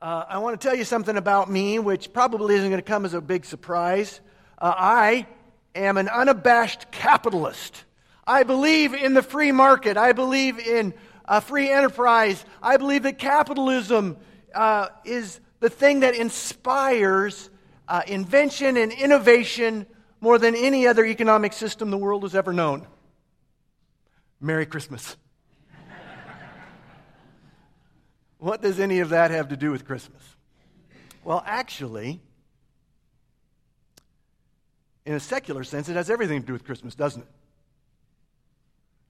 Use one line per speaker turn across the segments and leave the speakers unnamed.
Uh, I want to tell you something about me, which probably isn't going to come as a big surprise. Uh, I am an unabashed capitalist. I believe in the free market. I believe in uh, free enterprise. I believe that capitalism uh, is the thing that inspires uh, invention and innovation more than any other economic system the world has ever known. Merry Christmas. What does any of that have to do with Christmas? Well, actually, in a secular sense, it has everything to do with Christmas, doesn't it?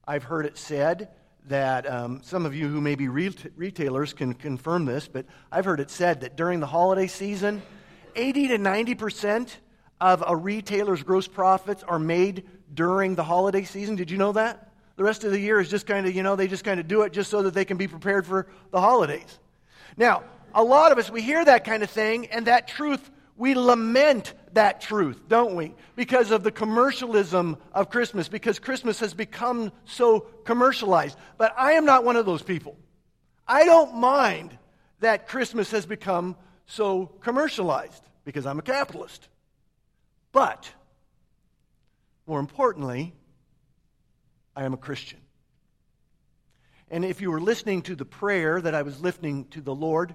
I've heard it said that um, some of you who may be retailers can confirm this, but I've heard it said that during the holiday season, 80 to 90 percent of a retailer's gross profits are made during the holiday season. Did you know that? The rest of the year is just kind of, you know, they just kind of do it just so that they can be prepared for the holidays. Now, a lot of us, we hear that kind of thing, and that truth, we lament that truth, don't we? Because of the commercialism of Christmas, because Christmas has become so commercialized. But I am not one of those people. I don't mind that Christmas has become so commercialized because I'm a capitalist. But, more importantly, I am a Christian. And if you were listening to the prayer that I was listening to the Lord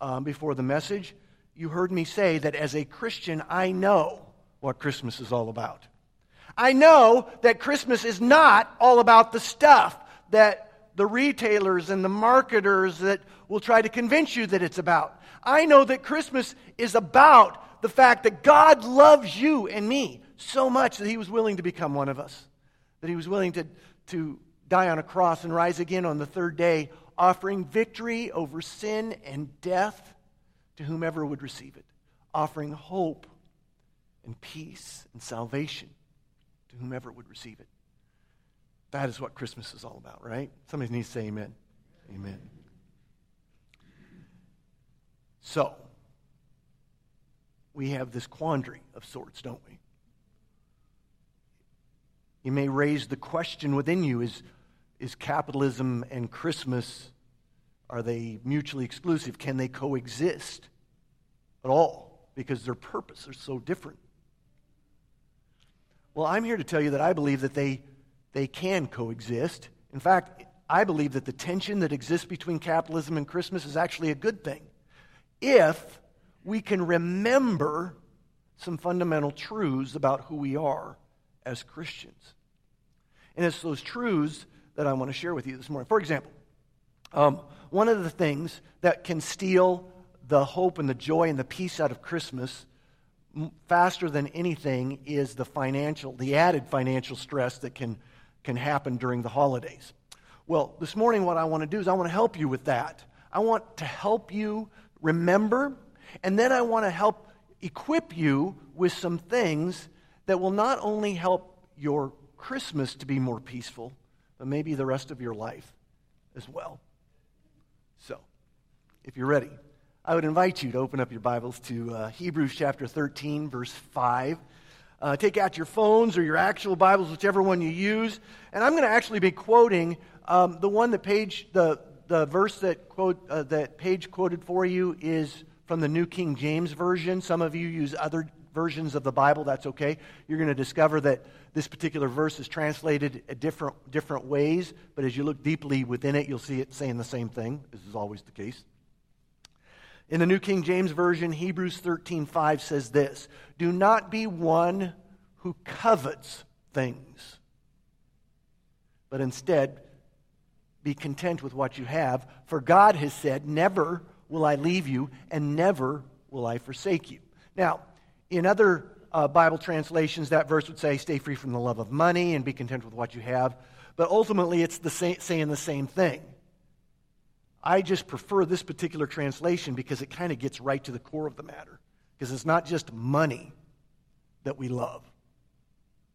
um, before the message, you heard me say that as a Christian, I know what Christmas is all about. I know that Christmas is not all about the stuff that the retailers and the marketers that will try to convince you that it's about. I know that Christmas is about the fact that God loves you and me so much that he was willing to become one of us that he was willing to, to die on a cross and rise again on the third day, offering victory over sin and death to whomever would receive it, offering hope and peace and salvation to whomever would receive it. That is what Christmas is all about, right? Somebody needs to say amen. Amen. So, we have this quandary of sorts, don't we? You may raise the question within you is, is capitalism and Christmas, are they mutually exclusive? Can they coexist at all? Because their purpose are so different. Well, I'm here to tell you that I believe that they, they can coexist. In fact, I believe that the tension that exists between capitalism and Christmas is actually a good thing if we can remember some fundamental truths about who we are as Christians. And it's those truths that I want to share with you this morning. For example, um, one of the things that can steal the hope and the joy and the peace out of Christmas faster than anything is the financial, the added financial stress that can, can happen during the holidays. Well, this morning, what I want to do is I want to help you with that. I want to help you remember, and then I want to help equip you with some things that will not only help your Christmas to be more peaceful, but maybe the rest of your life as well. So, if you're ready, I would invite you to open up your Bibles to uh, Hebrews chapter 13, verse 5. Uh, take out your phones or your actual Bibles, whichever one you use. And I'm going to actually be quoting um, the one that page, the, the verse that, quote, uh, that page quoted for you is from the New King James Version. Some of you use other versions of the Bible, that's okay. You're going to discover that this particular verse is translated different, different ways, but as you look deeply within it, you'll see it saying the same thing. This is always the case. In the New King James Version, Hebrews 13:5 says this, "Do not be one who covets things, but instead be content with what you have, for God has said, never will I leave you and never will I forsake you." Now, in other uh, Bible translations, that verse would say, stay free from the love of money and be content with what you have. But ultimately, it's the same, saying the same thing. I just prefer this particular translation because it kind of gets right to the core of the matter. Because it's not just money that we love,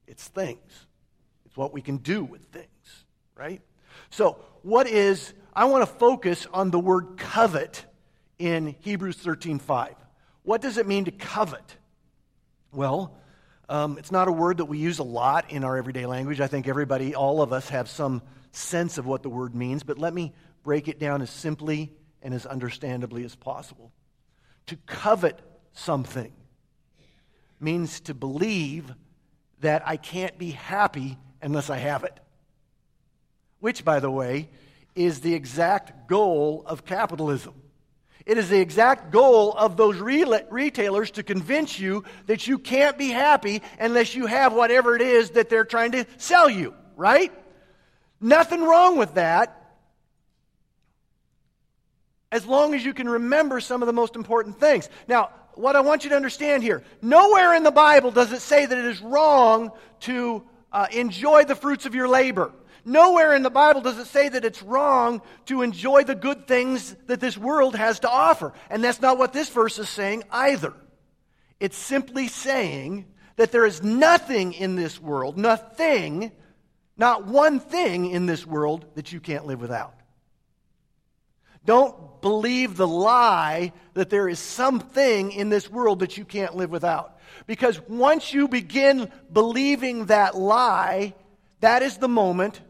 it's things. It's what we can do with things, right? So, what is, I want to focus on the word covet in Hebrews 13 5. What does it mean to covet? Well, um, it's not a word that we use a lot in our everyday language. I think everybody, all of us, have some sense of what the word means, but let me break it down as simply and as understandably as possible. To covet something means to believe that I can't be happy unless I have it. Which, by the way, is the exact goal of capitalism. It is the exact goal of those retailers to convince you that you can't be happy unless you have whatever it is that they're trying to sell you, right? Nothing wrong with that as long as you can remember some of the most important things. Now, what I want you to understand here nowhere in the Bible does it say that it is wrong to uh, enjoy the fruits of your labor. Nowhere in the Bible does it say that it's wrong to enjoy the good things that this world has to offer. And that's not what this verse is saying either. It's simply saying that there is nothing in this world, nothing, not one thing in this world that you can't live without. Don't believe the lie that there is something in this world that you can't live without. Because once you begin believing that lie, that is the moment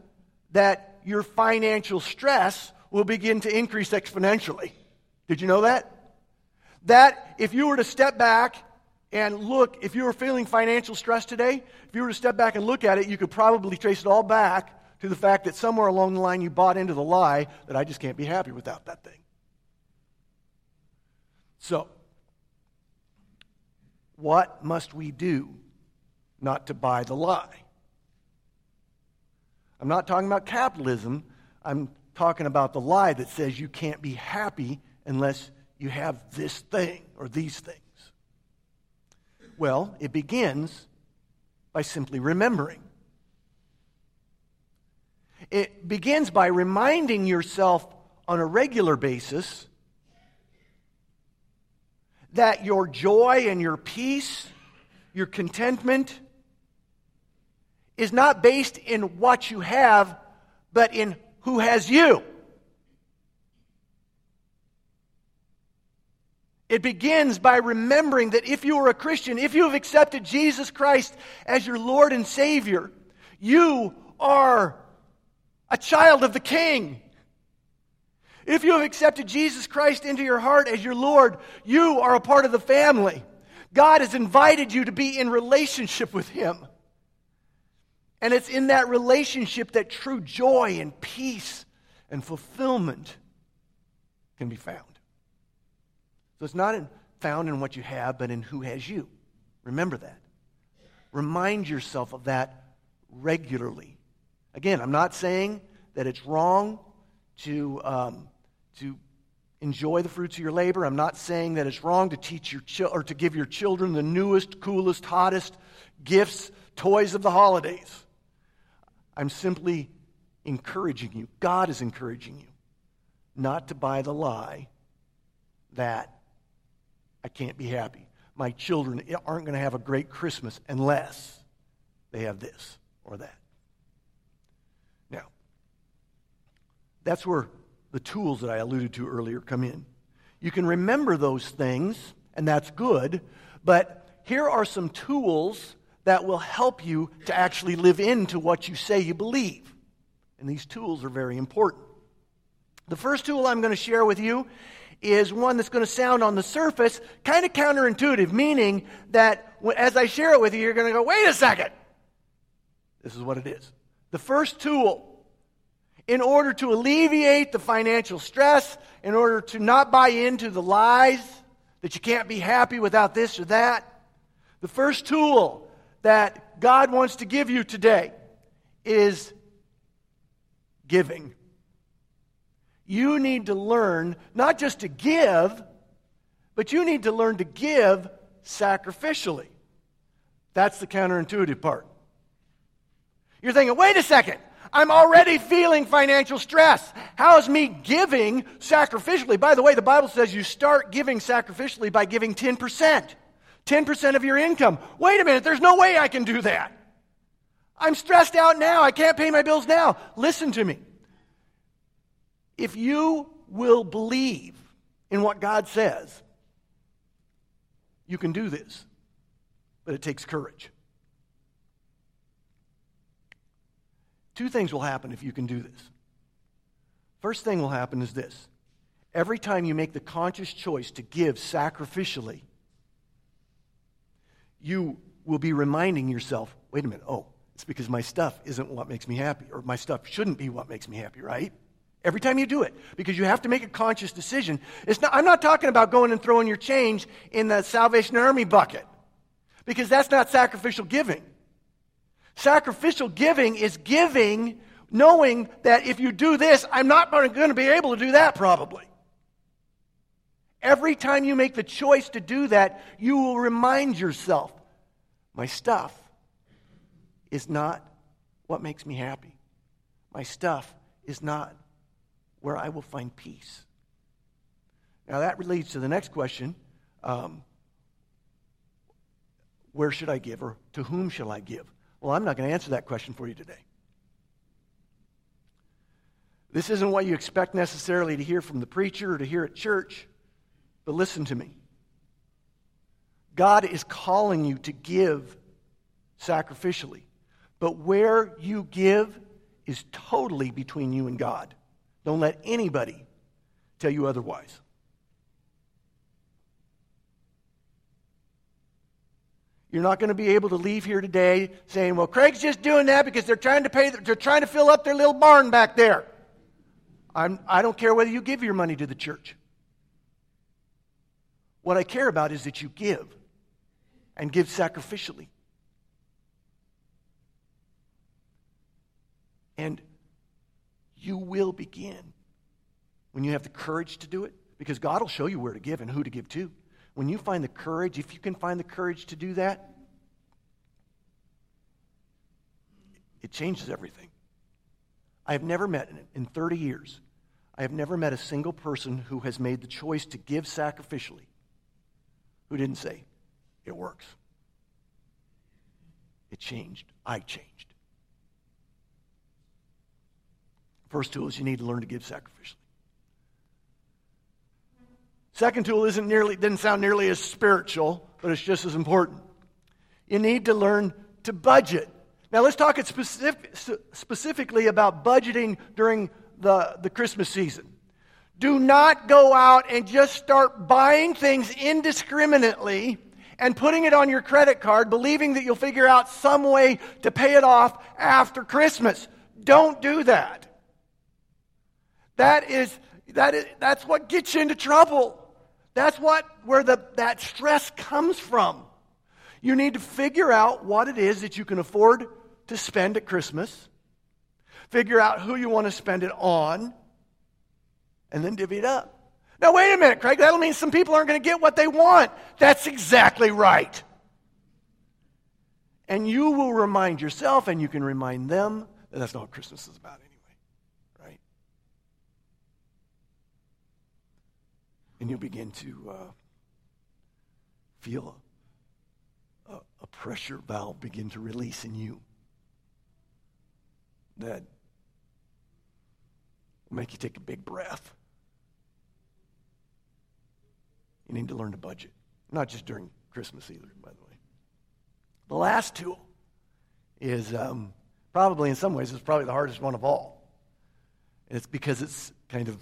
that your financial stress will begin to increase exponentially. Did you know that? That if you were to step back and look, if you were feeling financial stress today, if you were to step back and look at it, you could probably trace it all back to the fact that somewhere along the line you bought into the lie that I just can't be happy without that thing. So, what must we do not to buy the lie? I'm not talking about capitalism. I'm talking about the lie that says you can't be happy unless you have this thing or these things. Well, it begins by simply remembering. It begins by reminding yourself on a regular basis that your joy and your peace, your contentment, is not based in what you have, but in who has you. It begins by remembering that if you are a Christian, if you have accepted Jesus Christ as your Lord and Savior, you are a child of the King. If you have accepted Jesus Christ into your heart as your Lord, you are a part of the family. God has invited you to be in relationship with Him. And it's in that relationship that true joy and peace and fulfillment can be found. So it's not in, found in what you have, but in who has you. Remember that. Remind yourself of that regularly. Again, I'm not saying that it's wrong to, um, to enjoy the fruits of your labor. I'm not saying that it's wrong to teach your chi- or to give your children the newest, coolest, hottest gifts, toys of the holidays. I'm simply encouraging you. God is encouraging you not to buy the lie that I can't be happy. My children aren't going to have a great Christmas unless they have this or that. Now, that's where the tools that I alluded to earlier come in. You can remember those things, and that's good, but here are some tools that will help you to actually live into what you say you believe. And these tools are very important. The first tool I'm going to share with you is one that's going to sound on the surface kind of counterintuitive, meaning that as I share it with you, you're going to go, wait a second. This is what it is. The first tool in order to alleviate the financial stress, in order to not buy into the lies that you can't be happy without this or that. The first tool that God wants to give you today is giving. You need to learn not just to give, but you need to learn to give sacrificially. That's the counterintuitive part. You're thinking, wait a second, I'm already feeling financial stress. How is me giving sacrificially? By the way, the Bible says you start giving sacrificially by giving 10%. 10% of your income. Wait a minute, there's no way I can do that. I'm stressed out now. I can't pay my bills now. Listen to me. If you will believe in what God says, you can do this. But it takes courage. Two things will happen if you can do this. First thing will happen is this every time you make the conscious choice to give sacrificially, you will be reminding yourself wait a minute, oh, it's because my stuff isn't what makes me happy, or my stuff shouldn't be what makes me happy, right? Every time you do it, because you have to make a conscious decision. Not, I'm not talking about going and throwing your change in the Salvation Army bucket, because that's not sacrificial giving. Sacrificial giving is giving knowing that if you do this, I'm not going to be able to do that probably. Every time you make the choice to do that, you will remind yourself my stuff is not what makes me happy. My stuff is not where I will find peace. Now, that leads to the next question um, Where should I give, or to whom shall I give? Well, I'm not going to answer that question for you today. This isn't what you expect necessarily to hear from the preacher or to hear at church, but listen to me. God is calling you to give sacrificially. But where you give is totally between you and God. Don't let anybody tell you otherwise. You're not going to be able to leave here today saying, "Well, Craig's just doing that because they're trying to pay they're trying to fill up their little barn back there." I'm, I don't care whether you give your money to the church. What I care about is that you give and give sacrificially. And you will begin when you have the courage to do it, because God will show you where to give and who to give to. When you find the courage, if you can find the courage to do that, it changes everything. I have never met in 30 years, I have never met a single person who has made the choice to give sacrificially who didn't say, it works. It changed. I changed. First tool is you need to learn to give sacrificially. Second tool isn't nearly didn't sound nearly as spiritual, but it's just as important. You need to learn to budget. Now let's talk specific, specifically about budgeting during the, the Christmas season. Do not go out and just start buying things indiscriminately and putting it on your credit card, believing that you'll figure out some way to pay it off after Christmas. Don't do that. That is, that is that's what gets you into trouble. That's what where the, that stress comes from. You need to figure out what it is that you can afford to spend at Christmas. Figure out who you want to spend it on, and then divvy it up. Now, wait a minute, Craig. That'll mean some people aren't going to get what they want. That's exactly right. And you will remind yourself, and you can remind them that that's not what Christmas is about anyway, right? and you'll begin to uh, feel a, a pressure valve begin to release in you that make you take a big breath. You need to learn to budget, not just during Christmas either, by the way. The last tool is um, probably, in some ways, it's probably the hardest one of all. And it's because it's kind of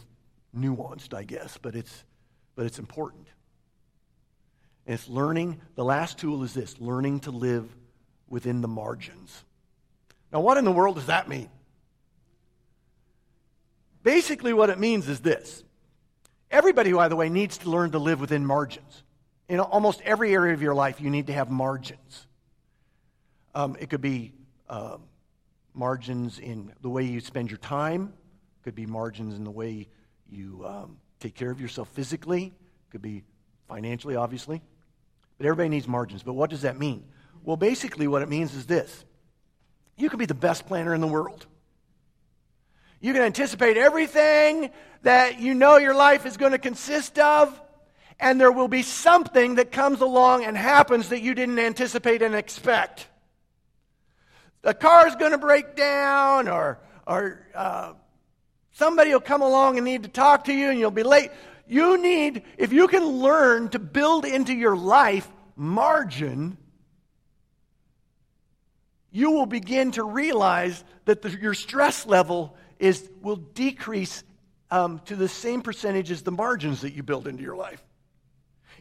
nuanced, I guess, but it's but it's important. And it's learning, the last tool is this learning to live within the margins. Now, what in the world does that mean? Basically, what it means is this everybody, by the way, needs to learn to live within margins. In almost every area of your life, you need to have margins. Um, it could be uh, margins in the way you spend your time, it could be margins in the way you um, take care of yourself physically, could be financially, obviously. But everybody needs margins. But what does that mean? Well, basically, what it means is this you could be the best planner in the world. You can anticipate everything that you know your life is going to consist of, and there will be something that comes along and happens that you didn't anticipate and expect. The car is going to break down, or, or uh, Somebody will come along and need to talk to you and you'll be late. You need, if you can learn to build into your life margin, you will begin to realize that the, your stress level is, will decrease um, to the same percentage as the margins that you build into your life.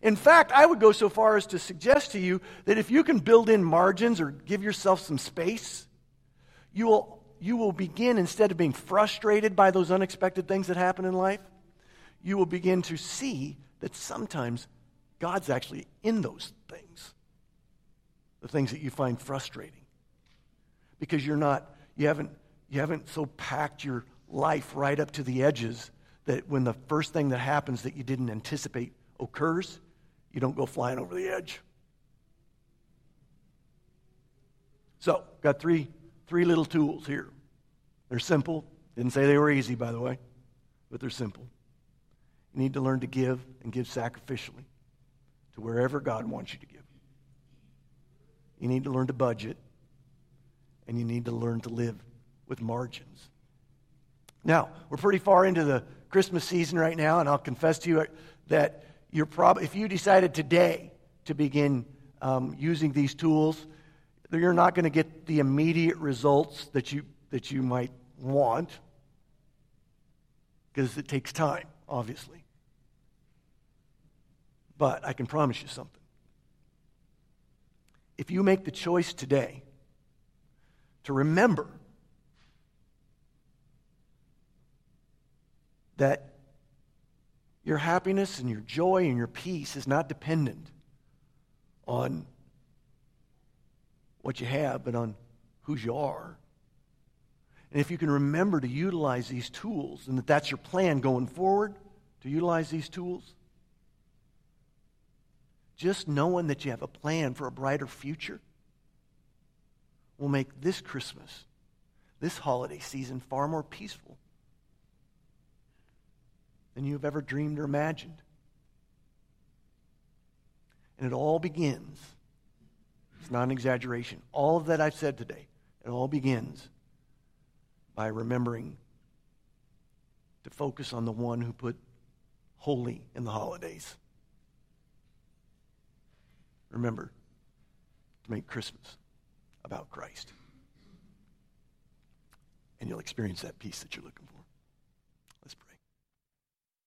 In fact, I would go so far as to suggest to you that if you can build in margins or give yourself some space, you will, you will begin, instead of being frustrated by those unexpected things that happen in life, you will begin to see that sometimes God's actually in those things, the things that you find frustrating. Because you're not, you haven't, you haven't so packed your life right up to the edges that when the first thing that happens that you didn't anticipate occurs, you don't go flying over the edge. So, got three, three little tools here. They're simple. Didn't say they were easy, by the way, but they're simple. You need to learn to give and give sacrificially to wherever God wants you to give. You need to learn to budget, and you need to learn to live with margins. Now, we're pretty far into the Christmas season right now, and I'll confess to you that you're prob- if you decided today to begin um, using these tools, you're not going to get the immediate results that you, that you might want because it takes time, obviously. But I can promise you something. If you make the choice today to remember that your happiness and your joy and your peace is not dependent on what you have, but on whose you are. And if you can remember to utilize these tools and that that's your plan going forward, to utilize these tools, just knowing that you have a plan for a brighter future will make this Christmas, this holiday season, far more peaceful than you've ever dreamed or imagined. And it all begins, it's not an exaggeration, all of that I've said today, it all begins by remembering to focus on the one who put holy in the holidays. Remember to make Christmas about Christ. And you'll experience that peace that you're looking for.